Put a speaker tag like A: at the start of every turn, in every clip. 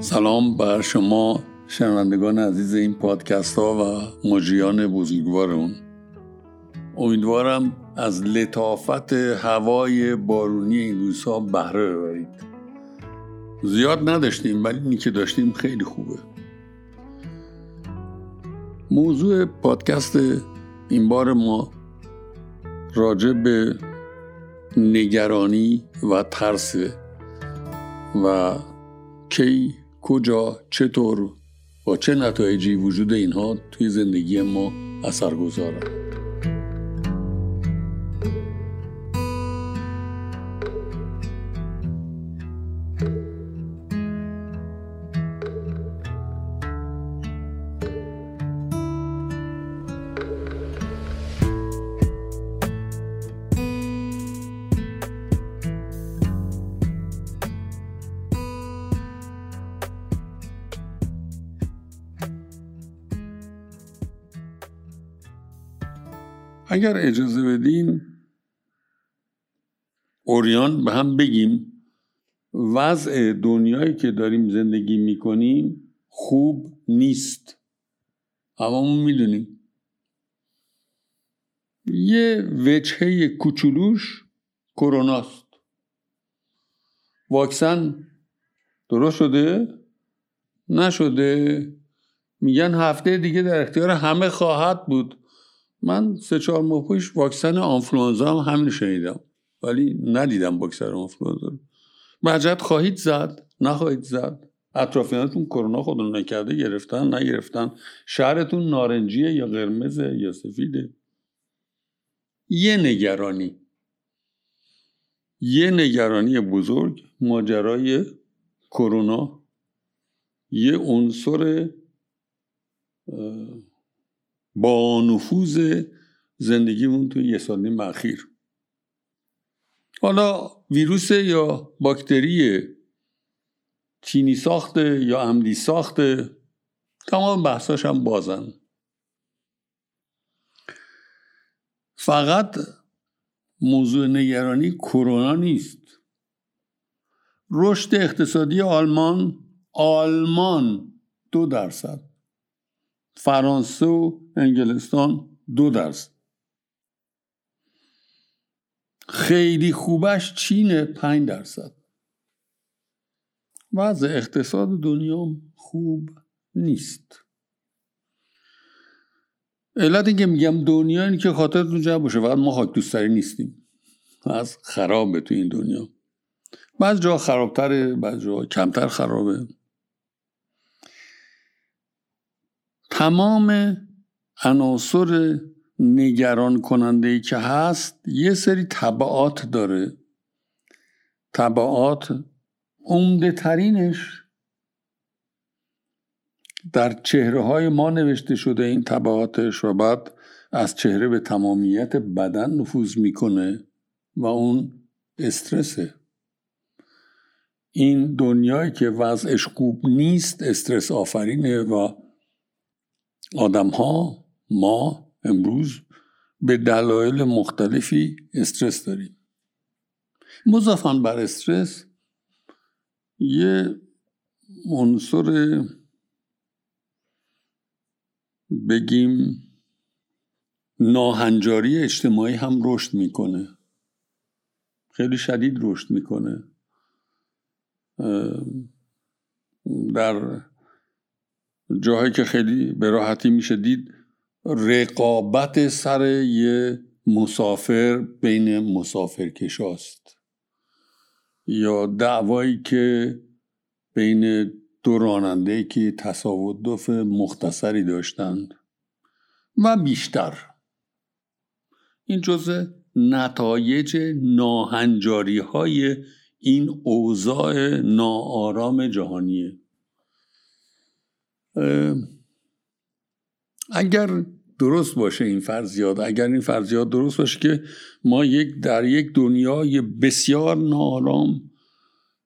A: سلام بر شما شنوندگان عزیز این پادکست ها و مجریان بزرگوار اون امیدوارم از لطافت هوای بارونی این روزها بهره ببرید. زیاد نداشتیم ولی اینی که داشتیم خیلی خوبه. موضوع پادکست این بار ما راجع به نگرانی و ترس و کی کجا چطور با چه نتایجی وجود اینها توی زندگی ما اثر گذاره اگر اجازه بدین اوریان به هم بگیم. وضع دنیایی که داریم زندگی می‌کنیم خوب نیست. هممون می‌دونیم. یه وجهه کوچولوش کروناست واکسن درست شده؟ نشده. میگن هفته دیگه در اختیار همه خواهد بود. من سه چهار ماه پیش واکسن آنفلوانزا هم همین شنیدم ولی ندیدم واکسن آنفلوانزا مجد خواهید زد؟ نخواهید زد؟ اطرافیانتون کرونا خودتون نکرده گرفتن نگرفتن؟ شهرتون نارنجیه یا قرمزه یا سفیده؟ یه نگرانی. یه نگرانی بزرگ ماجرای کرونا. یه عنصر با نفوذ زندگیمون توی یه سال نیم اخیر. حالا ویروس یا باکتری چینی ساخته یا عمدی ساخته تمام بحثاش هم بازن. فقط موضوع نگرانی کرونا نیست. رشد اقتصادی آلمان آلمان دو درصد. فرانسه و انگلستان دو درصد خیلی خوبش چین پنج درصد. وضع اقتصاد دنیا خوب نیست. علت که میگم دنیا اینه که خاطرتون جمع باشه. فقط ما خاک دوستری نیستیم. از خرابه تو این دنیا. بعض جا خرابتره بعض جا کمتر خرابه. تمام عناصر نگران کننده ای که هست یه سری طبعات داره. طبعات عمده ترینش در چهره های ما نوشته شده این طبعاتش و بعد از چهره به تمامیت بدن نفوذ می‌کنه و اون استرسه. این دنیایی که وضعش خوب نیست استرس آفرینه و آدم ها ما امروز به دلایل مختلفی استرس داریم. مضافا بر استرس یه عنصر بگیم ناهنجاری اجتماعی هم رشد می‌کنه. خیلی شدید رشد می‌کنه. در جاهایی که خیلی به راحتی میشه دید رقابت سر یه مسافر بین مسافرکشاست. یا دعوایی که بین دو راننده که تصادف مختصری داشتند و بیشتر. این جزء نتایج ناهنجاری های این اوضاع ناآرام جهانیه. اگر درست باشه این فرضیات اگر این فرضیات درست باشه که ما یک در یک دنیای بسیار نارام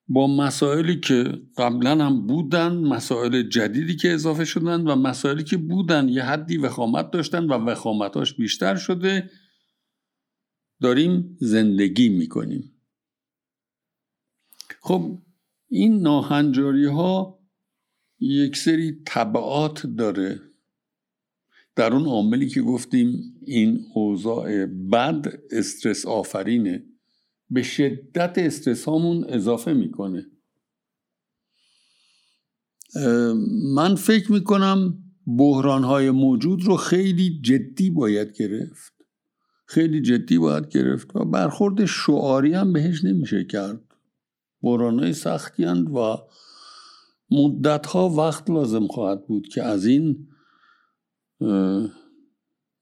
A: با مسائلی که قبلا هم بودن مسائل جدیدی که اضافه شدن و مسائلی که بودن یه حدی وخامت داشتن و وخامتاش بیشتر شده داریم زندگی می‌کنیم. خب این ناهنجاری ها یک سری طبعات داره. در اون عاملی که گفتیم این اوضاع بد استرس آفرینه به شدت استرس هامون اضافه می‌کنه. من فکر می‌کنم بحران های موجود رو خیلی جدی باید گرفت. خیلی جدی باید گرفت و برخورد شعاری هم بهش نمیشه کرد. بحران های سختی و مدت ها وقت لازم خواهد بود که از این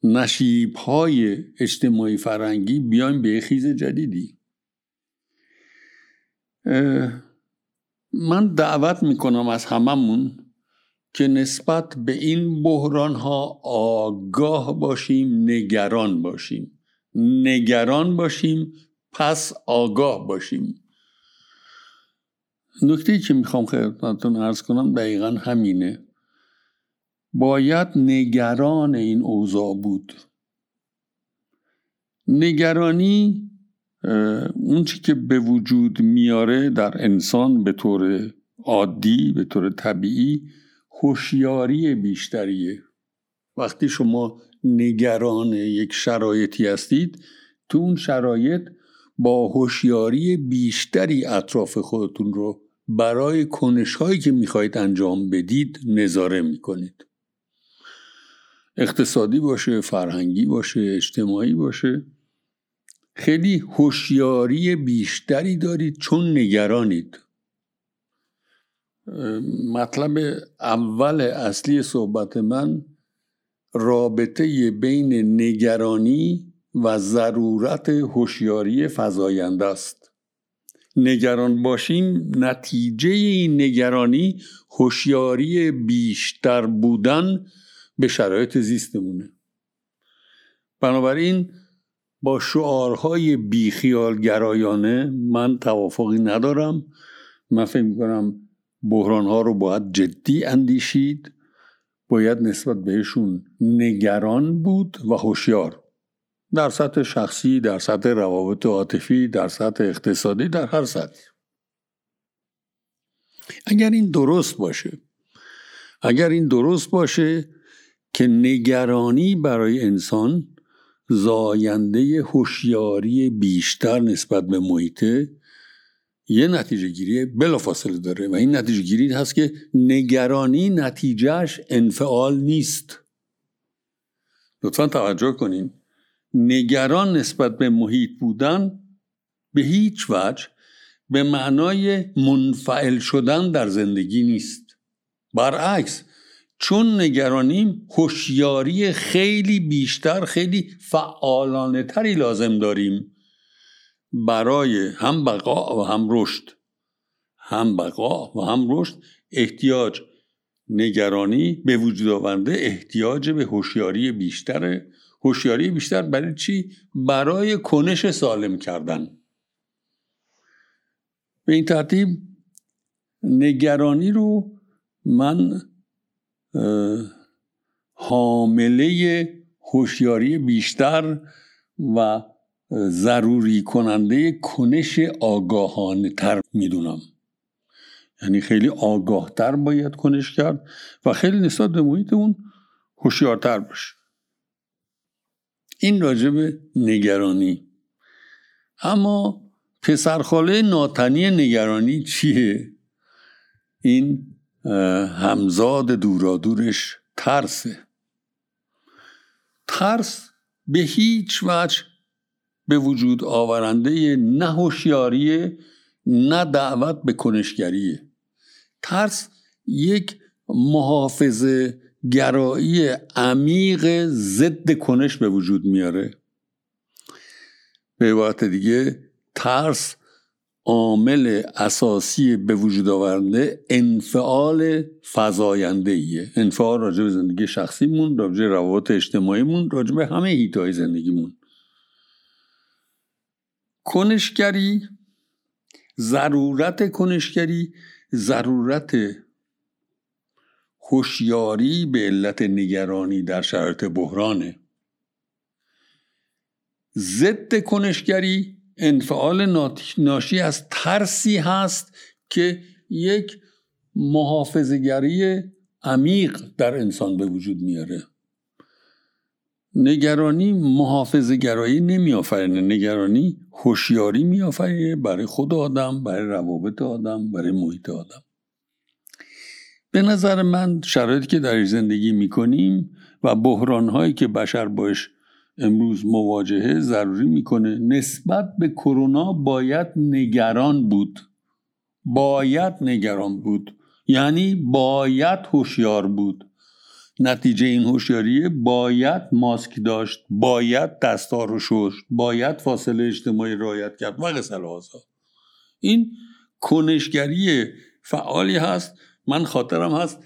A: نشیب های اجتماعی فرنگی بیایم به خیز جدیدی. من دعوت می‌کنم از هممون که نسبت به این بحران ها آگاه باشیم نگران باشیم. نگران باشیم پس آگاه باشیم. نکته که می‌خوام خدمتتون ارز کنم دقیقا همینه. باید نگران این اوضاع بود. نگرانی اون چی که به وجود میاره در انسان به طور عادی به طور طبیعی هوشیاری بیشتریه. وقتی شما نگران یک شرایطی هستید تو اون شرایط با هوشیاری بیشتری اطراف خودتون رو برای کنش هایی که می‌خواهید انجام بدید نظاره می‌کنید. اقتصادی باشه فرهنگی باشه اجتماعی باشه. خیلی هوشیاری بیشتری دارید چون نگرانید. مطلب اول اصلی صحبت من رابطه بین نگرانی و ضرورت هوشیاری فزاینده است. نگران باشیم نتیجه این نگرانی هوشیاری بیشتر بودن به شرایط زیستمونه. بنابراین با شعارهای بیخیالگرایانه من توافقی ندارم. من فکر می‌کنم بحران ها رو باید جدی اندیشید. باید نسبت بهشون نگران بود و هوشیار. در سطح شخصی در سطح روابط عاطفی در سطح اقتصادی در هر سطح. اگر این درست باشه اگر این درست باشه که نگرانی برای انسان زاینده هوشیاری بیشتر نسبت به محیطه یه نتیجه گیری بلافاصله داره و این نتیجه گیری هست که نگرانی نتیجهش انفعال نیست. لطفا توجه کنین. نگران نسبت به محیط بودن به هیچ وجه به معنای منفعل شدن در زندگی نیست. برعکس چون نگرانیم هوشیاری خیلی بیشتر خیلی فعالانه تری لازم داریم. برای هم بقا و هم رشد. هم بقا و هم رشد احتیاج نگرانی به وجود آورده احتیاج به هوشیاری بیشتره. هوشیاری بیشتر برای چی؟ برای کنش سالم کردن. به این ترتیب نگرانی رو من حامله هوشیاری بیشتر و ضروری کننده کنش آگاهانه تر می‌دونم. یعنی خیلی آگاه تر باید کنش کرد و خیلی نسبت به محیط اون هوشیارتر باشه. این راجب نگرانی. اما پسرخاله ناتنی نگرانی چیه؟ این همزاد دورادورش ترسه. ترس به هیچ وجه به وجود آورنده نه هوشیاری نه دعوت به کنشگریه. ترس یک محافظ گرایی عمیق ضد کنش به وجود میاره. به عبارت دیگه ترس عامل اساسی به وجود آورنده انفعال فضاینده ایه انفعال راجع به زندگی شخصیمون راجع به روابط اجتماعیمون راجع به همه هیتای زندگیمون. کنشگری ضرورت کنشگری ضرورت هوشیاری به علت نگرانی در شرایط بحرانه. ضد کنشگری انفعال ناشی از ترسی هست که یک محافظگری عمیق در انسان به وجود میاره. نگرانی محافظ گرایی نمیآفرینه. نگرانی هوشیاری میآفرینه برای خود آدم برای روابط آدم برای محیط آدم. به نظر من شرایطی که در زندگی می‌کنیم و بحران هایی که بشر باش امروز مواجهه ضروری می‌کنه نسبت به کرونا باید نگران بود. باید نگران بود. یعنی باید هوشیار بود. نتیجه این هوشیاری باید ماسک داشت باید دستار رو شست باید فاصله اجتماعی رعایت کرد. و غسل این کنشگری فعالی هست من خاطرم هست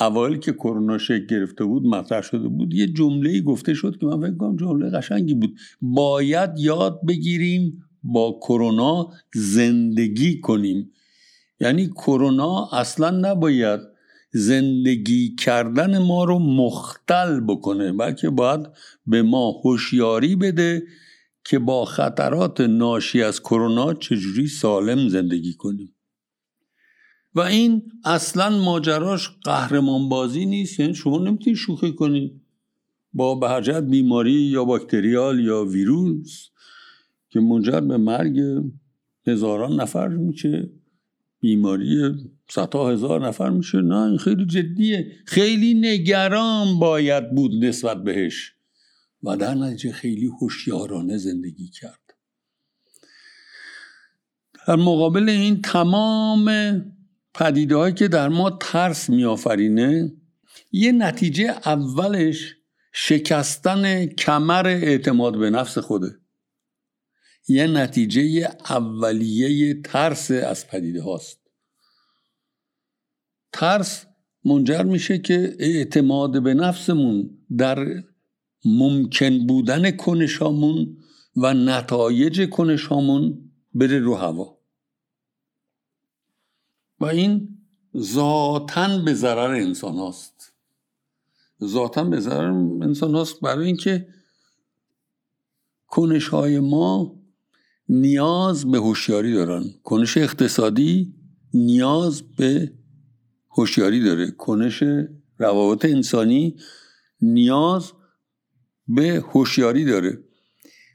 A: اوایل که کرونا شکل گرفته بود مطرح شده بود یه جمله گفته شد که من فکر کنم جمله قشنگی بود. باید یاد بگیریم با کرونا زندگی کنیم. یعنی کرونا اصلا نباید زندگی کردن ما رو مختل بکنه بلکه باید به ما هوشیاری بده که با خطرات ناشی از کرونا چجوری سالم زندگی کنیم. و این اصلا ماجراش قهرمان بازی نیست یعنی شما نمی‌تونید شوخی کنید با به بیماری یا باکتریال یا ویروس که منجر به مرگ هزاران نفر میشه بیماری صدها هزار نفر میشه. نه این خیلی جدیه. خیلی نگران باید بود نسبت بهش. و در نتیجه خیلی هوشیارانه زندگی کرد. در مقابل این تمام پدیده که در ما ترس میآفرینه یه نتیجه اولش شکستن کمر اعتماد به نفس خوده. یه نتیجه اولیه ترس از پدیده هاست. ترس منجر میشه که اعتماد به نفسمون در ممکن بودن کنشامون و نتایج کنشامون بره رو هوا. و این ذاتا به ضرر انسان هاست. ذاتا به ضرر انسان هاست برای اینکه کنش های ما نیاز به هوشیاری دارن. کنش اقتصادی نیاز به هوشیاری داره. کنش روابط انسانی نیاز به هوشیاری داره.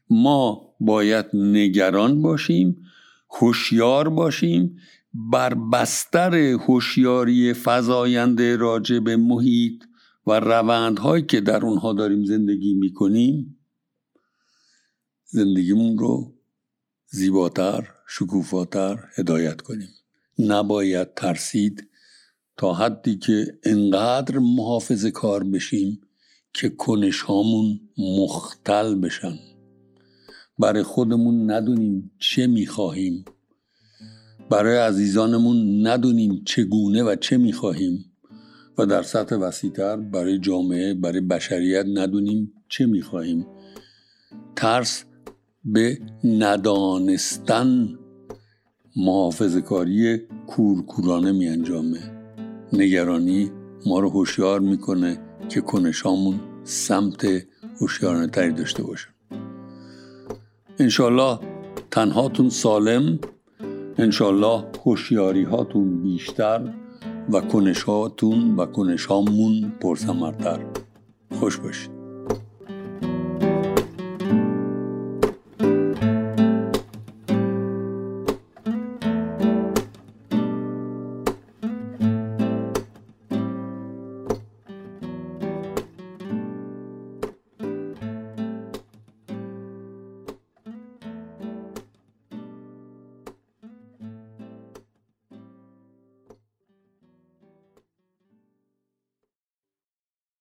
A: ما باید نگران باشیم هوشیار باشیم بر بستر هوشیاری فزاینده راجع به محیط و روندهایی که در اونها داریم زندگی می‌کنیم زندگیمون رو زیباتر شکوفاتر هدایت کنیم. نباید ترسید تا حدی که انقدر محافظ کار بشیم که کنش هامون مختل بشن. برای خودمون ندونیم چه می‌خواهیم. برای عزیزانمون ندونیم چگونه و چه می‌خواهیم و در سطح وسیعتر برای جامعه برای بشریت ندونیم چه می‌خواهیم. ترس به ندانستن محافظ کاری کورکورانه می انجامه نگرانی ما رو هوشیار می‌کنه که کنشامون سمت هوشیارانه تری داشته باشه انشالله تنهاتون سالم. انشالله هوشیاری هاتون بیشتر و کنش هاتون و کنش هامون پرسمرتر خوش باشید.